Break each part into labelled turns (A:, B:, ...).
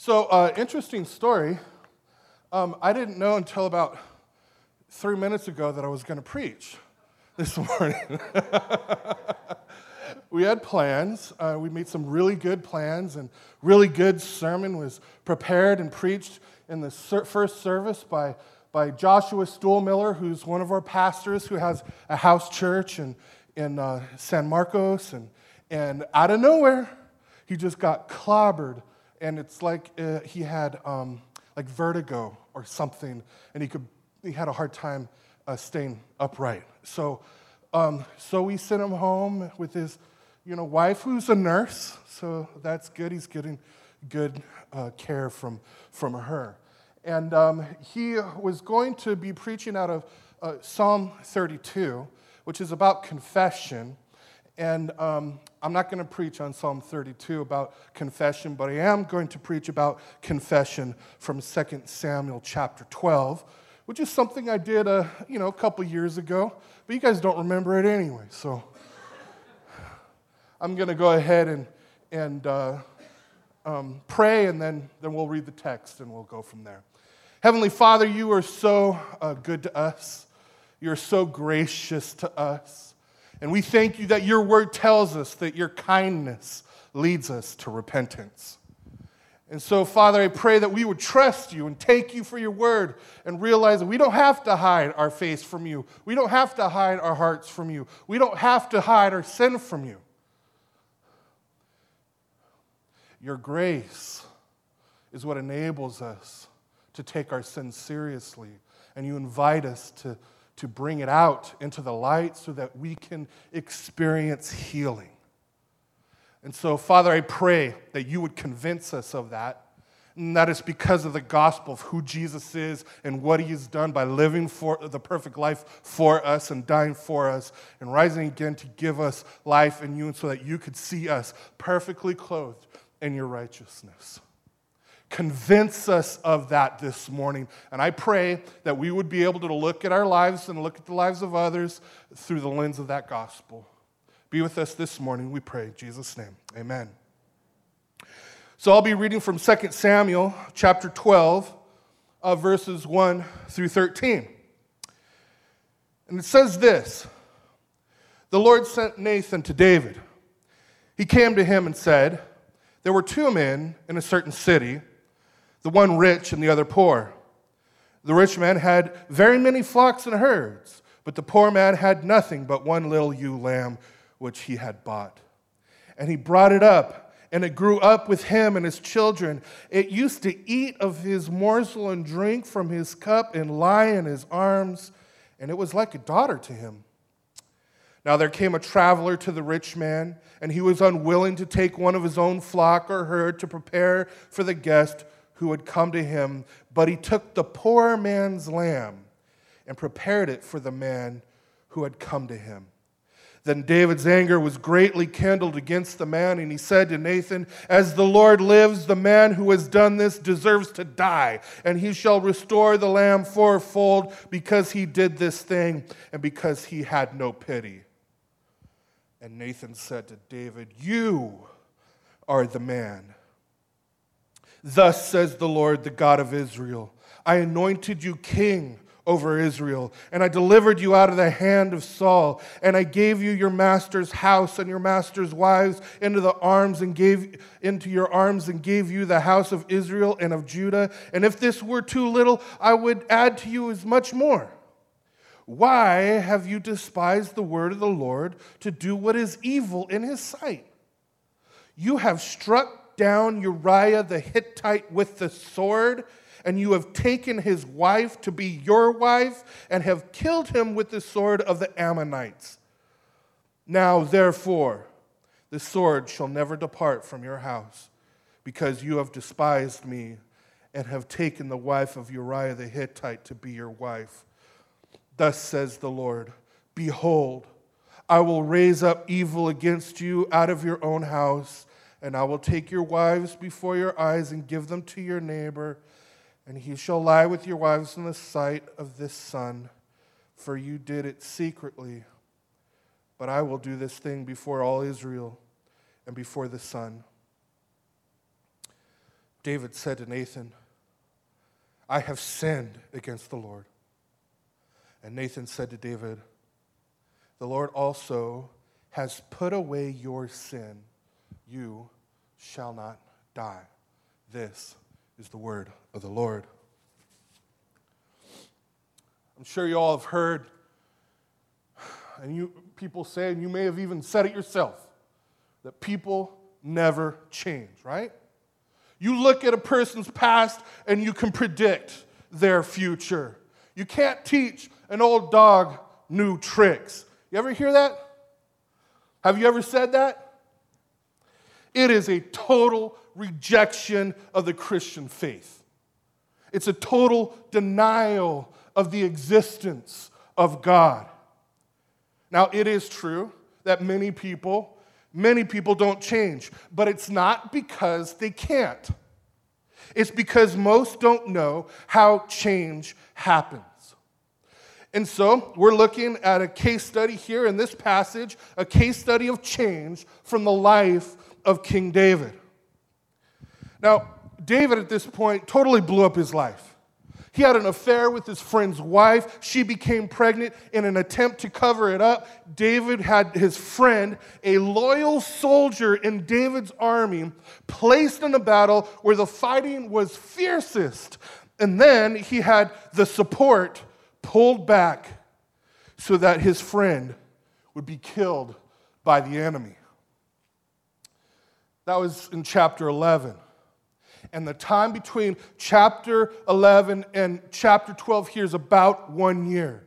A: So, uh, interesting story. Um, I didn't know until about three minutes ago that I was going to preach this morning. we had plans. Uh, we made some really good plans, and really good sermon was prepared and preached in the ser- first service by, by Joshua Stuhlmiller, who's one of our pastors who has a house church in, in uh, San Marcos. And, and out of nowhere, he just got clobbered, and it's like uh, he had um, like vertigo or something, and he could he had a hard time uh, staying upright. So, um, so we sent him home with his, you know, wife who's a nurse. So that's good. He's getting good uh, care from from her, and um, he was going to be preaching out of uh, Psalm 32, which is about confession. And um, I'm not going to preach on Psalm 32 about confession, but I am going to preach about confession from 2 Samuel chapter 12, which is something I did a, you know, a couple years ago, but you guys don't remember it anyway. So I'm going to go ahead and, and uh, um, pray, and then, then we'll read the text and we'll go from there. Heavenly Father, you are so uh, good to us. You're so gracious to us. And we thank you that your word tells us that your kindness leads us to repentance. And so, Father, I pray that we would trust you and take you for your word and realize that we don't have to hide our face from you. We don't have to hide our hearts from you. We don't have to hide our sin from you. Your grace is what enables us to take our sin seriously. And you invite us to to bring it out into the light so that we can experience healing. And so, Father, I pray that you would convince us of that. And that is because of the gospel of who Jesus is and what he has done by living for the perfect life for us and dying for us and rising again to give us life in you and so that you could see us perfectly clothed in your righteousness. Convince us of that this morning. And I pray that we would be able to look at our lives and look at the lives of others through the lens of that gospel. Be with us this morning, we pray. In Jesus' name, amen. So I'll be reading from 2 Samuel chapter 12, uh, verses 1 through 13. And it says this The Lord sent Nathan to David. He came to him and said, There were two men in a certain city the one rich and the other poor. The rich man had very many flocks and herds, but the poor man had nothing but one little ewe lamb which he had bought. And he brought it up, and it grew up with him and his children. It used to eat of his morsel and drink from his cup and lie in his arms, and it was like a daughter to him. Now there came a traveler to the rich man, and he was unwilling to take one of his own flock or herd to prepare for the guest who had come to him, but he took the poor man's lamb and prepared it for the man who had come to him. Then David's anger was greatly kindled against the man, and he said to Nathan, As the Lord lives, the man who has done this deserves to die, and he shall restore the lamb fourfold because he did this thing and because he had no pity. And Nathan said to David, You are the man. Thus says the Lord, the God of Israel I anointed you king over Israel, and I delivered you out of the hand of Saul, and I gave you your master's house and your master's wives into the arms and gave into your arms and gave you the house of Israel and of Judah. And if this were too little, I would add to you as much more. Why have you despised the word of the Lord to do what is evil in his sight? You have struck down Uriah the Hittite with the sword, and you have taken his wife to be your wife, and have killed him with the sword of the Ammonites. Now, therefore, the sword shall never depart from your house, because you have despised me and have taken the wife of Uriah the Hittite to be your wife. Thus says the Lord Behold, I will raise up evil against you out of your own house and I will take your wives before your eyes and give them to your neighbor, and he shall lie with your wives in the sight of this sun, for you did it secretly. But I will do this thing before all Israel and before the sun. David said to Nathan, I have sinned against the Lord. And Nathan said to David, The Lord also has put away your sin. You shall not die. This is the word of the Lord. I'm sure you all have heard, and you people say, and you may have even said it yourself, that people never change, right? You look at a person's past and you can predict their future. You can't teach an old dog new tricks. You ever hear that? Have you ever said that? It is a total rejection of the Christian faith. It's a total denial of the existence of God. Now, it is true that many people, many people don't change, but it's not because they can't. It's because most don't know how change happens. And so we're looking at a case study here in this passage, a case study of change from the life of King David. Now, David at this point totally blew up his life. He had an affair with his friend's wife. She became pregnant in an attempt to cover it up. David had his friend, a loyal soldier in David's army, placed in a battle where the fighting was fiercest. And then he had the support pulled back so that his friend would be killed by the enemy. That was in chapter 11. And the time between chapter 11 and chapter 12 here is about one year.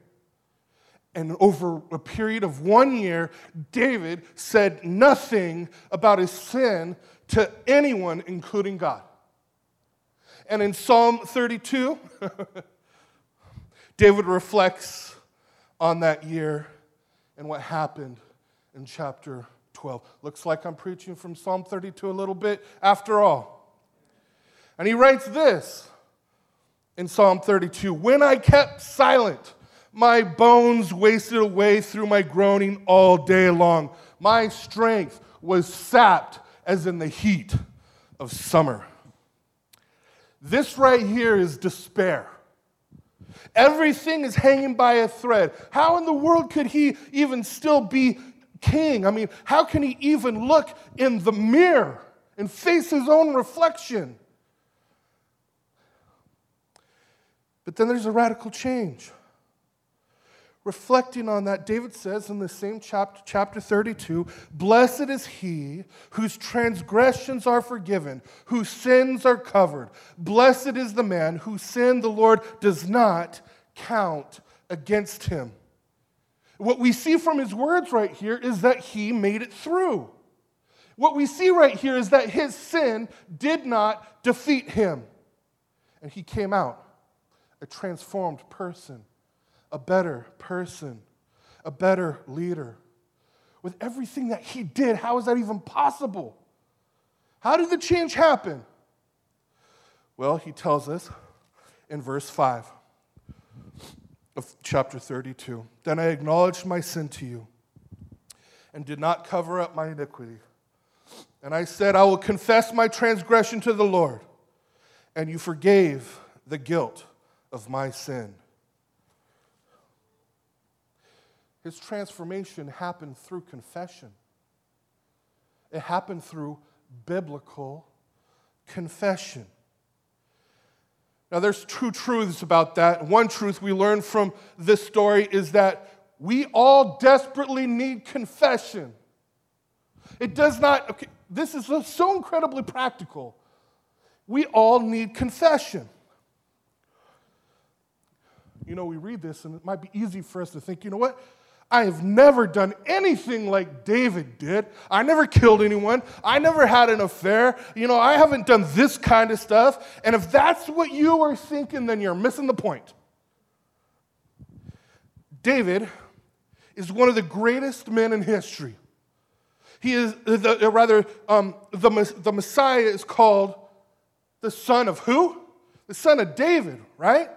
A: And over a period of one year, David said nothing about his sin to anyone, including God. And in Psalm 32, David reflects on that year and what happened in chapter 12. Looks like I'm preaching from Psalm 32 a little bit after all. And he writes this in Psalm 32 When I kept silent, my bones wasted away through my groaning all day long. My strength was sapped as in the heat of summer. This right here is despair. Everything is hanging by a thread. How in the world could he even still be king? I mean, how can he even look in the mirror and face his own reflection? But then there's a radical change. Reflecting on that, David says in the same chapter, chapter 32 Blessed is he whose transgressions are forgiven, whose sins are covered. Blessed is the man whose sin the Lord does not count against him. What we see from his words right here is that he made it through. What we see right here is that his sin did not defeat him, and he came out a transformed person, a better person, a better leader. With everything that he did, how is that even possible? How did the change happen? Well, he tells us in verse 5 of chapter 32 Then I acknowledged my sin to you and did not cover up my iniquity. And I said, I will confess my transgression to the Lord. And you forgave the guilt of my sin. His transformation happened through confession. It happened through biblical confession. Now, there's two truths about that. One truth we learn from this story is that we all desperately need confession. It does not, okay, this is so incredibly practical. We all need confession. You know, we read this and it might be easy for us to think, you know what? I have never done anything like David did. I never killed anyone. I never had an affair. You know, I haven't done this kind of stuff. And if that's what you are thinking, then you're missing the point. David is one of the greatest men in history. He is, the, rather, um, the, the Messiah is called the son of who? The son of David, right?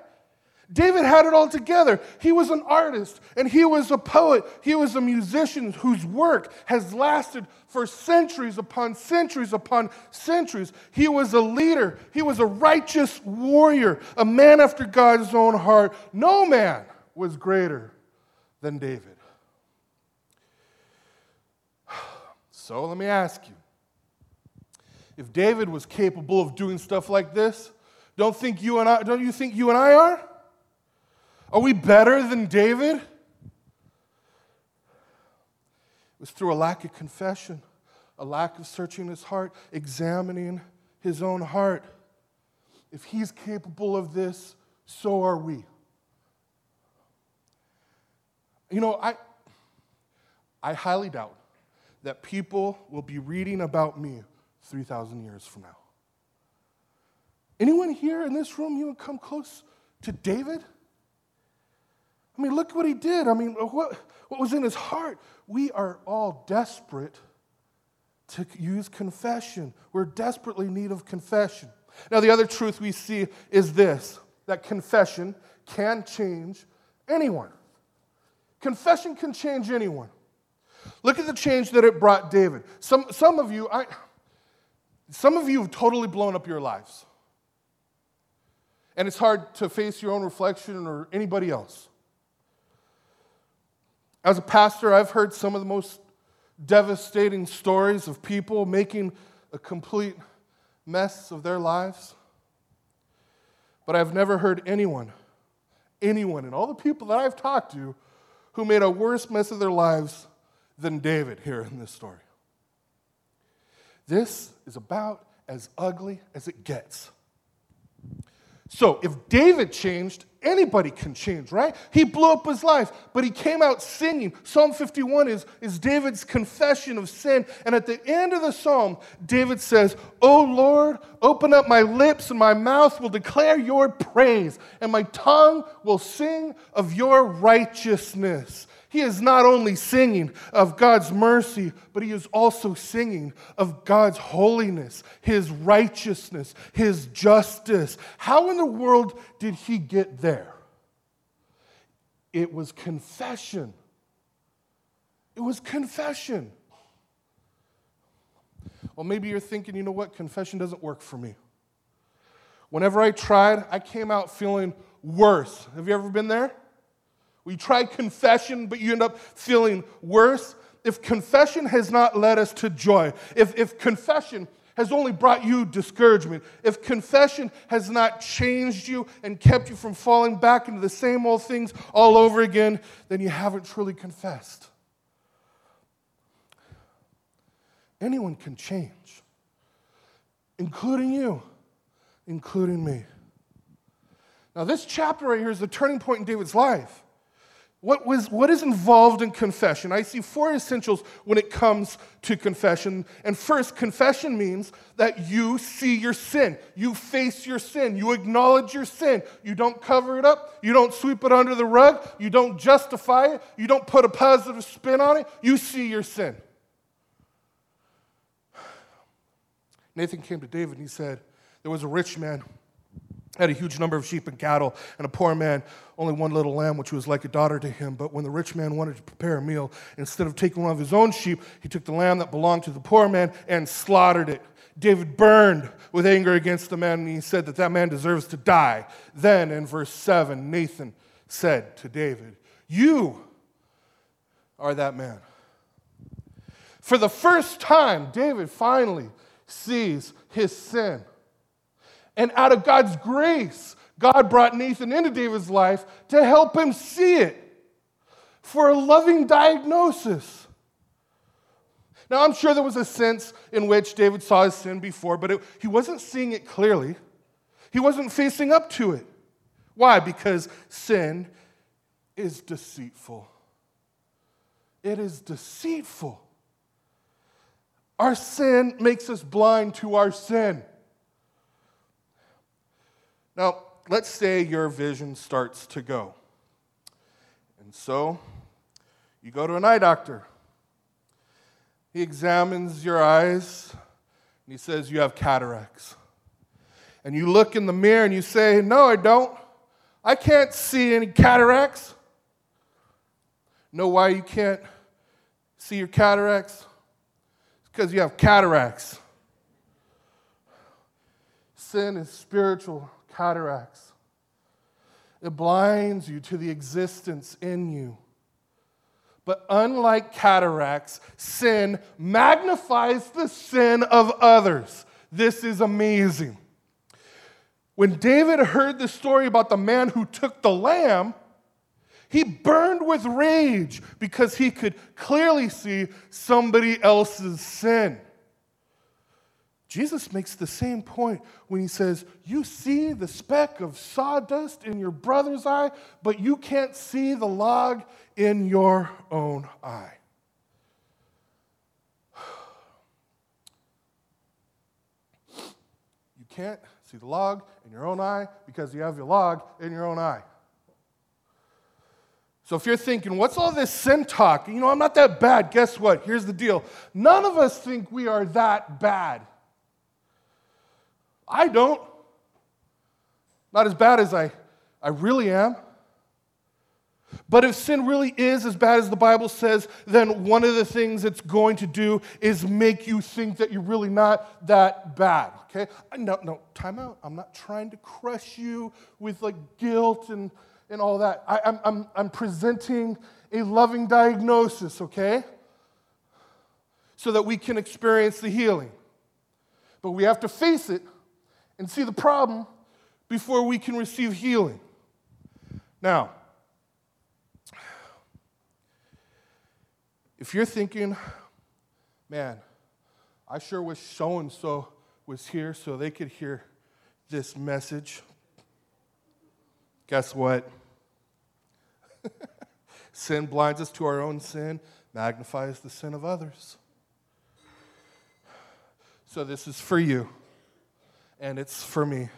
A: David had it all together. He was an artist and he was a poet. He was a musician whose work has lasted for centuries upon centuries upon centuries. He was a leader. He was a righteous warrior, a man after God's own heart. No man was greater than David. So let me ask you if David was capable of doing stuff like this, don't think you and I don't you think you and I are? Are we better than David? It was through a lack of confession, a lack of searching his heart, examining his own heart. If he's capable of this, so are we. You know, I, I highly doubt that people will be reading about me 3,000 years from now. Anyone here in this room even come close to David? I mean, look what he did. I mean, what, what was in his heart? We are all desperate to use confession. We're desperately in need of confession. Now, the other truth we see is this that confession can change anyone. Confession can change anyone. Look at the change that it brought David. Some, some of you, I, some of you have totally blown up your lives. And it's hard to face your own reflection or anybody else. As a pastor, I've heard some of the most devastating stories of people making a complete mess of their lives. But I've never heard anyone, anyone, and all the people that I've talked to who made a worse mess of their lives than David here in this story. This is about as ugly as it gets. So, if David changed, anybody can change, right? He blew up his life, but he came out singing. Psalm 51 is, is David's confession of sin. And at the end of the psalm, David says, Oh Lord, open up my lips, and my mouth will declare your praise, and my tongue will sing of your righteousness. He is not only singing of God's mercy, but he is also singing of God's holiness, his righteousness, his justice. How in the world did he get there? It was confession. It was confession. Well, maybe you're thinking, you know what? Confession doesn't work for me. Whenever I tried, I came out feeling worse. Have you ever been there? We try confession, but you end up feeling worse. If confession has not led us to joy, if, if confession has only brought you discouragement, if confession has not changed you and kept you from falling back into the same old things all over again, then you haven't truly confessed. Anyone can change, including you, including me. Now, this chapter right here is the turning point in David's life. What, was, what is involved in confession? I see four essentials when it comes to confession. And first, confession means that you see your sin. You face your sin. You acknowledge your sin. You don't cover it up. You don't sweep it under the rug. You don't justify it. You don't put a positive spin on it. You see your sin. Nathan came to David and he said, There was a rich man had a huge number of sheep and cattle, and a poor man only one little lamb, which was like a daughter to him. But when the rich man wanted to prepare a meal, instead of taking one of his own sheep, he took the lamb that belonged to the poor man and slaughtered it. David burned with anger against the man, and he said that that man deserves to die. Then, in verse 7, Nathan said to David, You are that man. For the first time, David finally sees his sin. And out of God's grace, God brought Nathan into David's life to help him see it for a loving diagnosis. Now, I'm sure there was a sense in which David saw his sin before, but it, he wasn't seeing it clearly. He wasn't facing up to it. Why? Because sin is deceitful. It is deceitful. Our sin makes us blind to our sin. Now, let's say your vision starts to go. And so you go to an eye doctor. He examines your eyes and he says, You have cataracts. And you look in the mirror and you say, No, I don't. I can't see any cataracts. Know why you can't see your cataracts? It's because you have cataracts. Sin is spiritual cataracts. It blinds you to the existence in you. But unlike cataracts, sin magnifies the sin of others. This is amazing. When David heard the story about the man who took the lamb, he burned with rage because he could clearly see somebody else's sin. Jesus makes the same point when he says, You see the speck of sawdust in your brother's eye, but you can't see the log in your own eye. You can't see the log in your own eye because you have your log in your own eye. So if you're thinking, what's all this sin talk? You know, I'm not that bad. Guess what? Here's the deal none of us think we are that bad. I don't. Not as bad as I, I really am. But if sin really is as bad as the Bible says, then one of the things it's going to do is make you think that you're really not that bad. Okay? No, no, time out. I'm not trying to crush you with like guilt and, and all that. I, I'm, I'm, I'm presenting a loving diagnosis, okay? So that we can experience the healing. But we have to face it and see the problem before we can receive healing. Now, if you're thinking, man, I sure wish so and so was here so they could hear this message, guess what? sin blinds us to our own sin, magnifies the sin of others. So, this is for you and it's for me.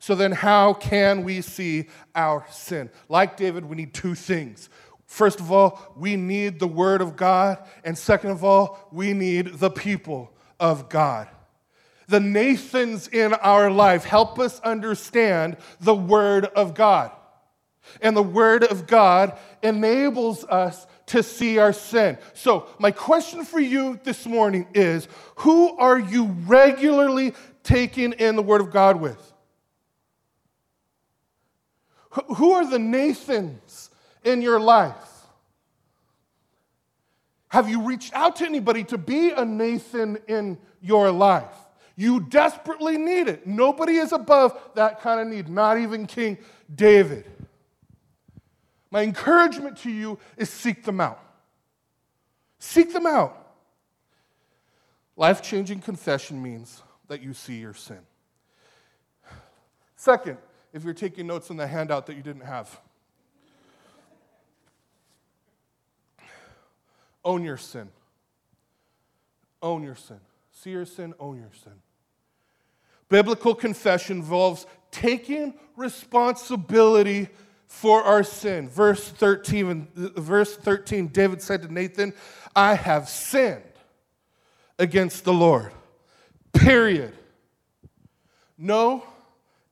A: So then, how can we see our sin? Like David, we need two things. First of all, we need the Word of God. And second of all, we need the people of God. The Nathans in our life help us understand the Word of God. And the Word of God enables us to see our sin. So, my question for you this morning is who are you regularly taking in the Word of God with? Who are the Nathans in your life? Have you reached out to anybody to be a Nathan in your life? You desperately need it. Nobody is above that kind of need, not even King David. My encouragement to you is seek them out. Seek them out. Life changing confession means that you see your sin. Second, if you're taking notes in the handout that you didn't have, own your sin. Own your sin. See your sin, own your sin. Biblical confession involves taking responsibility for our sin. Verse 13, verse 13, David said to Nathan, I have sinned against the Lord. Period. No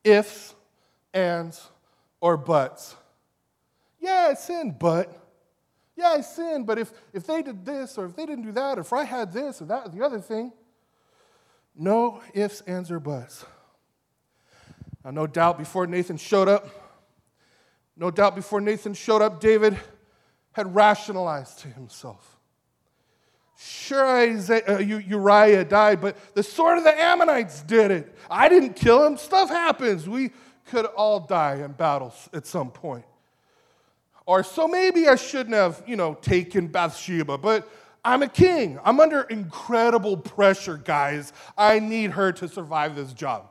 A: ifs, ands, or buts. Yeah, I sinned, but. Yeah, I sinned, but if, if they did this, or if they didn't do that, or if I had this, or that, or the other thing, no ifs, ands, or buts. Now, no doubt before Nathan showed up, no doubt before Nathan showed up, David had rationalized to himself. Sure, Isaiah, uh, Uriah died, but the sword of the Ammonites did it. I didn't kill him. Stuff happens. We could all die in battles at some point. Or so maybe I shouldn't have, you know, taken Bathsheba, but I'm a king. I'm under incredible pressure, guys. I need her to survive this job.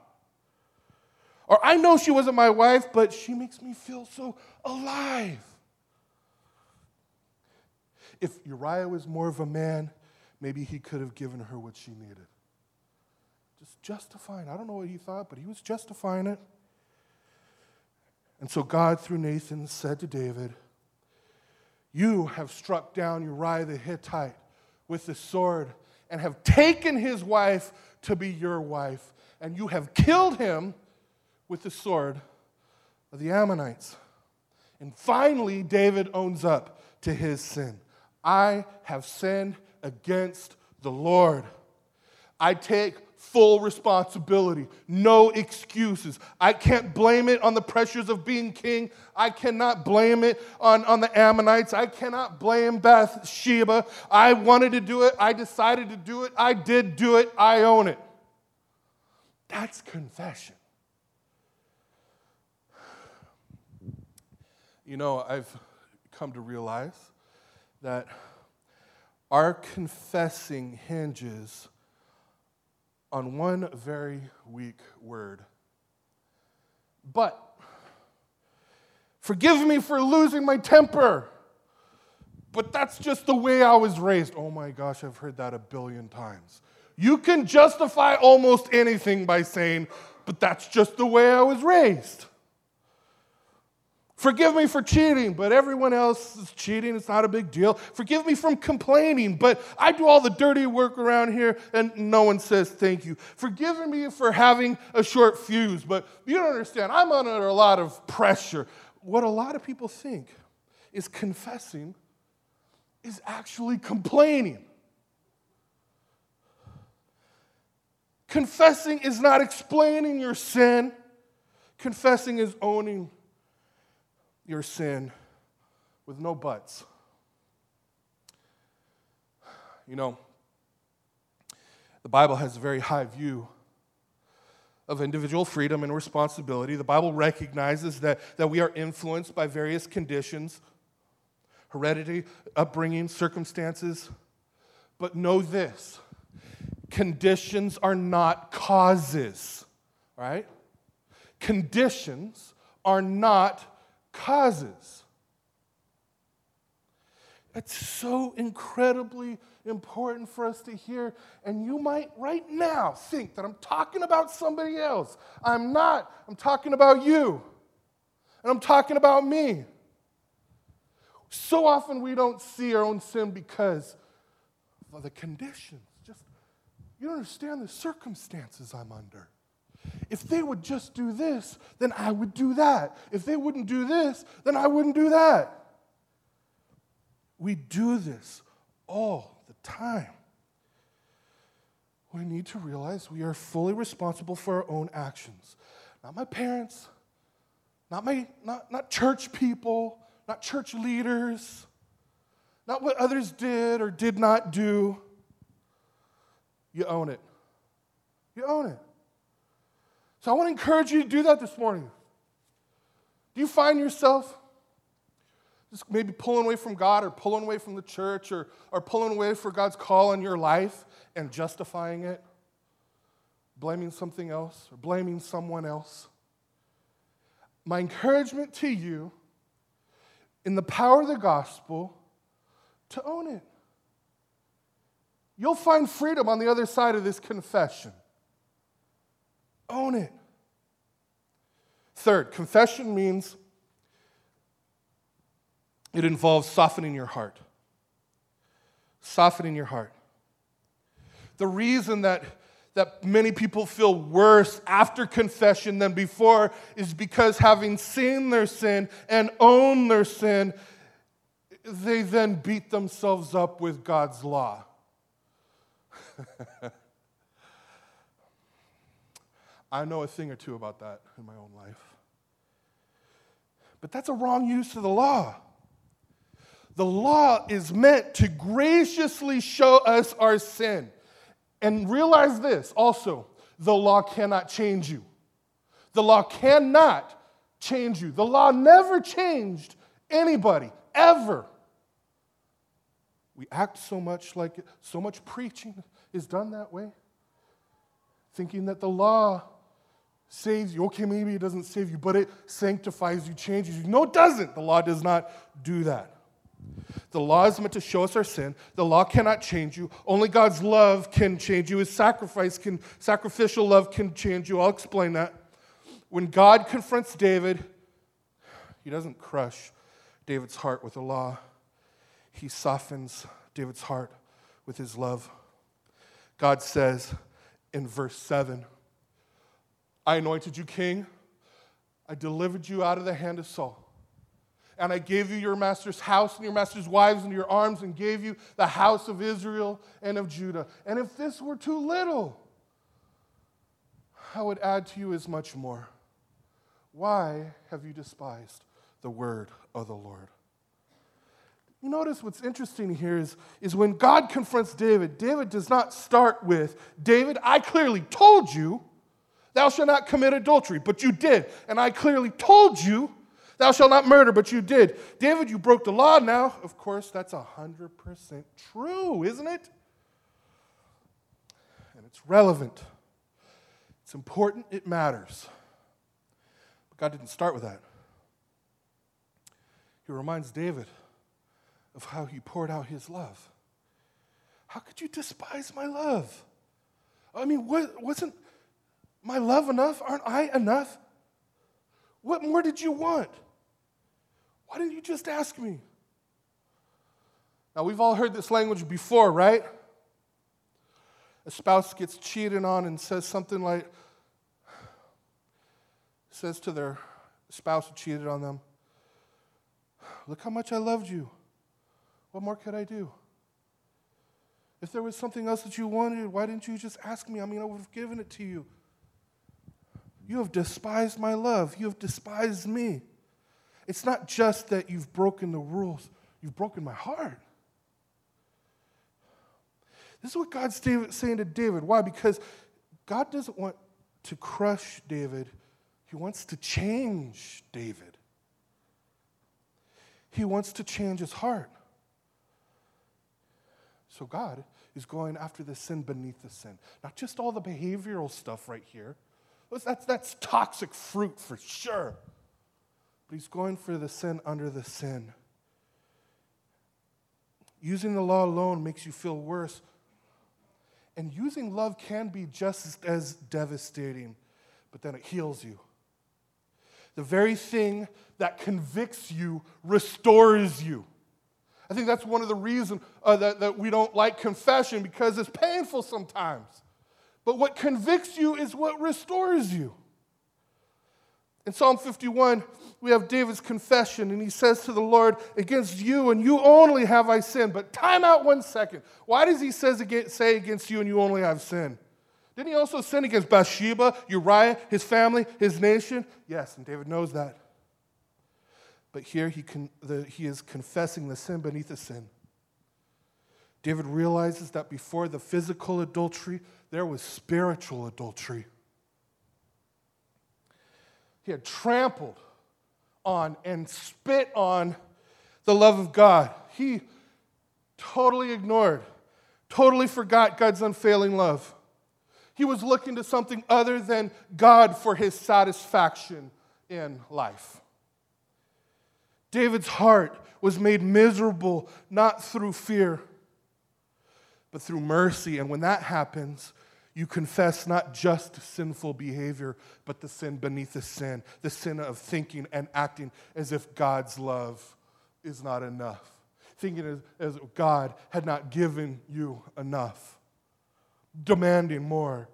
A: Or I know she wasn't my wife, but she makes me feel so alive. If Uriah was more of a man, maybe he could have given her what she needed. Just justifying. I don't know what he thought, but he was justifying it. And so God, through Nathan, said to David, You have struck down Uriah the Hittite with the sword and have taken his wife to be your wife, and you have killed him with the sword of the Ammonites. And finally, David owns up to his sin. I have sinned against the Lord. I take full responsibility, no excuses. I can't blame it on the pressures of being king. I cannot blame it on, on the Ammonites. I cannot blame Bathsheba. I wanted to do it. I decided to do it. I did do it. I own it. That's confession. You know, I've come to realize that our confessing hinges on one very weak word. But, forgive me for losing my temper. But that's just the way I was raised. Oh my gosh, I've heard that a billion times. You can justify almost anything by saying, but that's just the way I was raised. Forgive me for cheating, but everyone else is cheating. It's not a big deal. Forgive me from complaining, but I do all the dirty work around here and no one says thank you. Forgive me for having a short fuse, but you don't understand. I'm under a lot of pressure. What a lot of people think is confessing is actually complaining. Confessing is not explaining your sin, confessing is owning your sin with no buts. You know, the Bible has a very high view of individual freedom and responsibility. The Bible recognizes that, that we are influenced by various conditions, heredity, upbringing, circumstances. But know this conditions are not causes, right? Conditions are not causes. It's so incredibly important for us to hear. And you might right now think that I'm talking about somebody else. I'm not. I'm talking about you. And I'm talking about me. So often we don't see our own sin because of the conditions. Just, you don't understand the circumstances I'm under. If they would just do this, then I would do that. If they wouldn't do this, then I wouldn't do that. We do this all the time. We need to realize we are fully responsible for our own actions. Not my parents, not, my, not, not church people, not church leaders, not what others did or did not do. You own it. You own it. So I want to encourage you to do that this morning. Do you find yourself just maybe pulling away from God or pulling away from the church or, or pulling away for God's call on your life and justifying it? Blaming something else or blaming someone else? My encouragement to you in the power of the gospel to own it. You'll find freedom on the other side of this confession. Own it. Third, confession means it involves softening your heart. Softening your heart. The reason that, that many people feel worse after confession than before is because having seen their sin and owned their sin, they then beat themselves up with God's law. I know a thing or two about that in my own life. But that's a wrong use of the law. The law is meant to graciously show us our sin. And realize this also the law cannot change you. The law cannot change you. The law never changed anybody, ever. We act so much like it, so much preaching is done that way, thinking that the law saves you. Okay, maybe it doesn't save you, but it sanctifies you, changes you. No, it doesn't. The law does not do that. The law is meant to show us our sin. The law cannot change you. Only God's love can change you. His sacrifice can, sacrificial love can change you. I'll explain that. When God confronts David, he doesn't crush David's heart with the law. He softens David's heart with his love. God says in verse 7 I anointed you king I delivered you out of the hand of Saul. And I gave you your master's house and your master's wives into your arms and gave you the house of Israel and of Judah. And if this were too little, I would add to you as much more. Why have you despised the word of the Lord? You notice what's interesting here is, is when God confronts David, David does not start with, David, I clearly told you, thou shalt not commit adultery, but you did. And I clearly told you, thou shalt not murder, but you did. David, you broke the law now. Of course, that's 100% true, isn't it? And it's relevant. It's important, it matters. But God didn't start with that. He reminds David of how he poured out his love. How could you despise my love? I mean, what, wasn't my love enough? Aren't I enough? What more did you want? Why didn't you just ask me? Now, we've all heard this language before, right? A spouse gets cheated on and says something like, says to their spouse who cheated on them, Look how much I loved you. What more could I do? If there was something else that you wanted, why didn't you just ask me? I mean, I would have given it to you. You have despised my love. You have despised me. It's not just that you've broken the rules, you've broken my heart. This is what God's saying to David. Why? Because God doesn't want to crush David, he wants to change David. He wants to change his heart. So God is going after the sin beneath the sin, not just all the behavioral stuff right here. That's, that's toxic fruit for sure. But he's going for the sin under the sin. Using the law alone makes you feel worse. And using love can be just as devastating, but then it heals you. The very thing that convicts you restores you. I think that's one of the reasons uh, that, that we don't like confession because it's painful sometimes. But what convicts you is what restores you. In Psalm 51, we have David's confession, and he says to the Lord, Against you and you only have I sinned. But time out one second. Why does he say against you and you only have sinned? Didn't he also sin against Bathsheba, Uriah, his family, his nation? Yes, and David knows that. But here he, con- the, he is confessing the sin beneath the sin. David realizes that before the physical adultery, there was spiritual adultery. He had trampled on and spit on the love of God. He totally ignored, totally forgot God's unfailing love. He was looking to something other than God for his satisfaction in life. David's heart was made miserable not through fear, but through mercy. And when that happens, you confess not just sinful behavior, but the sin beneath the sin, the sin of thinking and acting as if God's love is not enough, thinking as, as God had not given you enough, demanding more.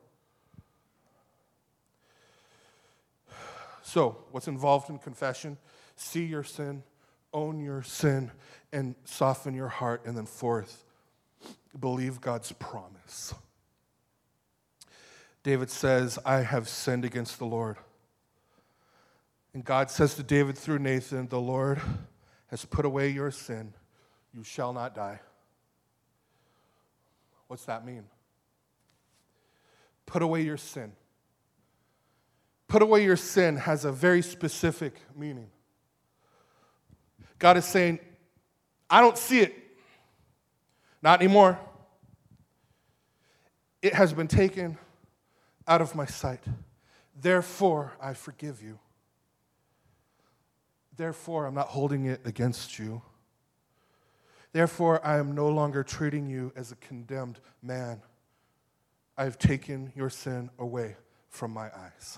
A: So, what's involved in confession? See your sin, own your sin, and soften your heart. And then, fourth, believe God's promise. David says, I have sinned against the Lord. And God says to David through Nathan, The Lord has put away your sin. You shall not die. What's that mean? Put away your sin. Put away your sin has a very specific meaning. God is saying, I don't see it. Not anymore. It has been taken out of my sight. Therefore, I forgive you. Therefore, I'm not holding it against you. Therefore, I am no longer treating you as a condemned man. I have taken your sin away from my eyes.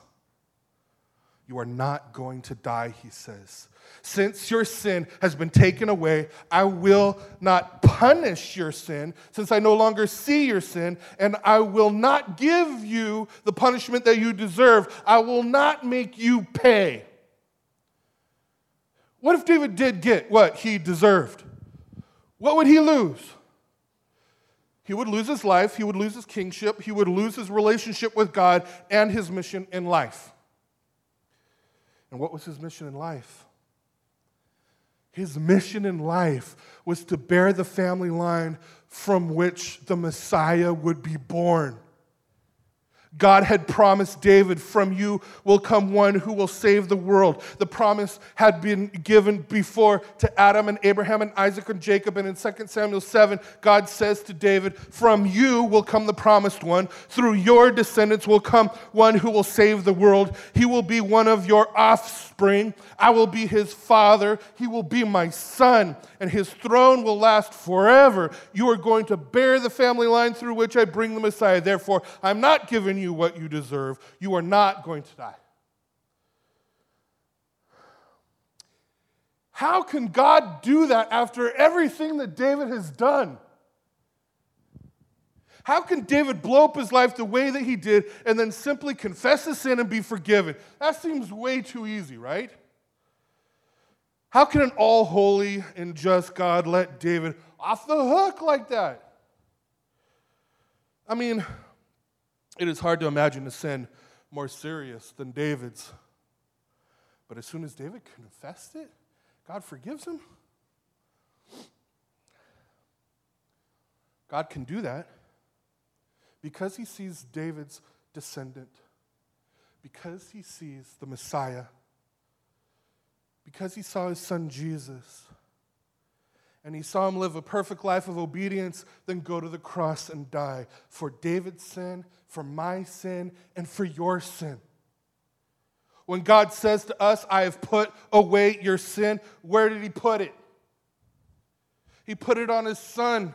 A: You are not going to die, he says. Since your sin has been taken away, I will not punish your sin, since I no longer see your sin, and I will not give you the punishment that you deserve. I will not make you pay. What if David did get what he deserved? What would he lose? He would lose his life, he would lose his kingship, he would lose his relationship with God and his mission in life. And what was his mission in life? His mission in life was to bear the family line from which the Messiah would be born. God had promised David, From you will come one who will save the world. The promise had been given before to Adam and Abraham and Isaac and Jacob. And in 2 Samuel 7, God says to David, From you will come the promised one. Through your descendants will come one who will save the world. He will be one of your offspring. I will be his father. He will be my son, and his throne will last forever. You are going to bear the family line through which I bring the Messiah. Therefore, I'm not giving you what you deserve. You are not going to die. How can God do that after everything that David has done? How can David blow up his life the way that he did and then simply confess his sin and be forgiven? That seems way too easy, right? How can an all holy and just God let David off the hook like that? I mean, it is hard to imagine a sin more serious than David's. But as soon as David confessed it, God forgives him. God can do that because he sees David's descendant, because he sees the Messiah, because he saw his son Jesus and he saw him live a perfect life of obedience, then go to the cross and die for David's sin, for my sin, and for your sin. When God says to us, I have put away your sin, where did he put it? He put it on his son.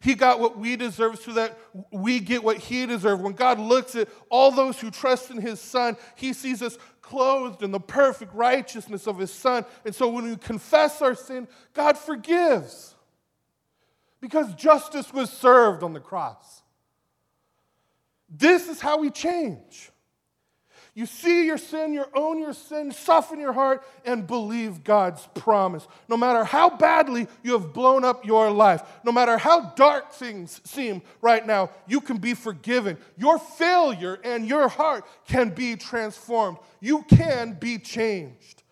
A: He got what we deserve so that we get what he deserved. When God looks at all those who trust in his son, he sees us clothed in the perfect righteousness of his son. And so when we confess our sin, God forgives because justice was served on the cross. This is how we change. You see your sin, you own your sin, soften your heart, and believe God's promise. No matter how badly you have blown up your life, no matter how dark things seem right now, you can be forgiven. Your failure and your heart can be transformed. You can be changed.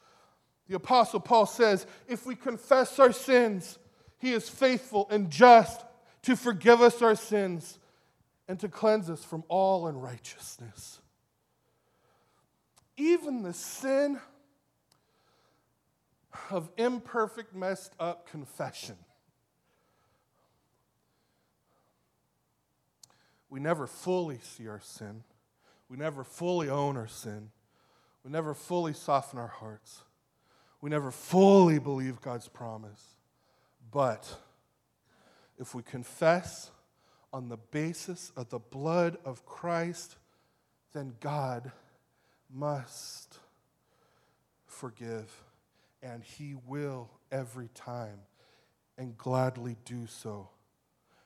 A: The Apostle Paul says if we confess our sins, he is faithful and just to forgive us our sins and to cleanse us from all unrighteousness even the sin of imperfect, messed up confession. We never fully see our sin. We never fully own our sin. We never fully soften our hearts. We never fully believe God's promise. But if we confess on the basis of the blood of Christ, then God must forgive, and He will every time and gladly do so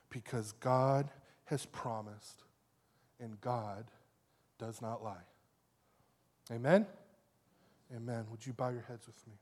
A: because God has promised and God does not lie. Amen? Amen. Would you bow your heads with me?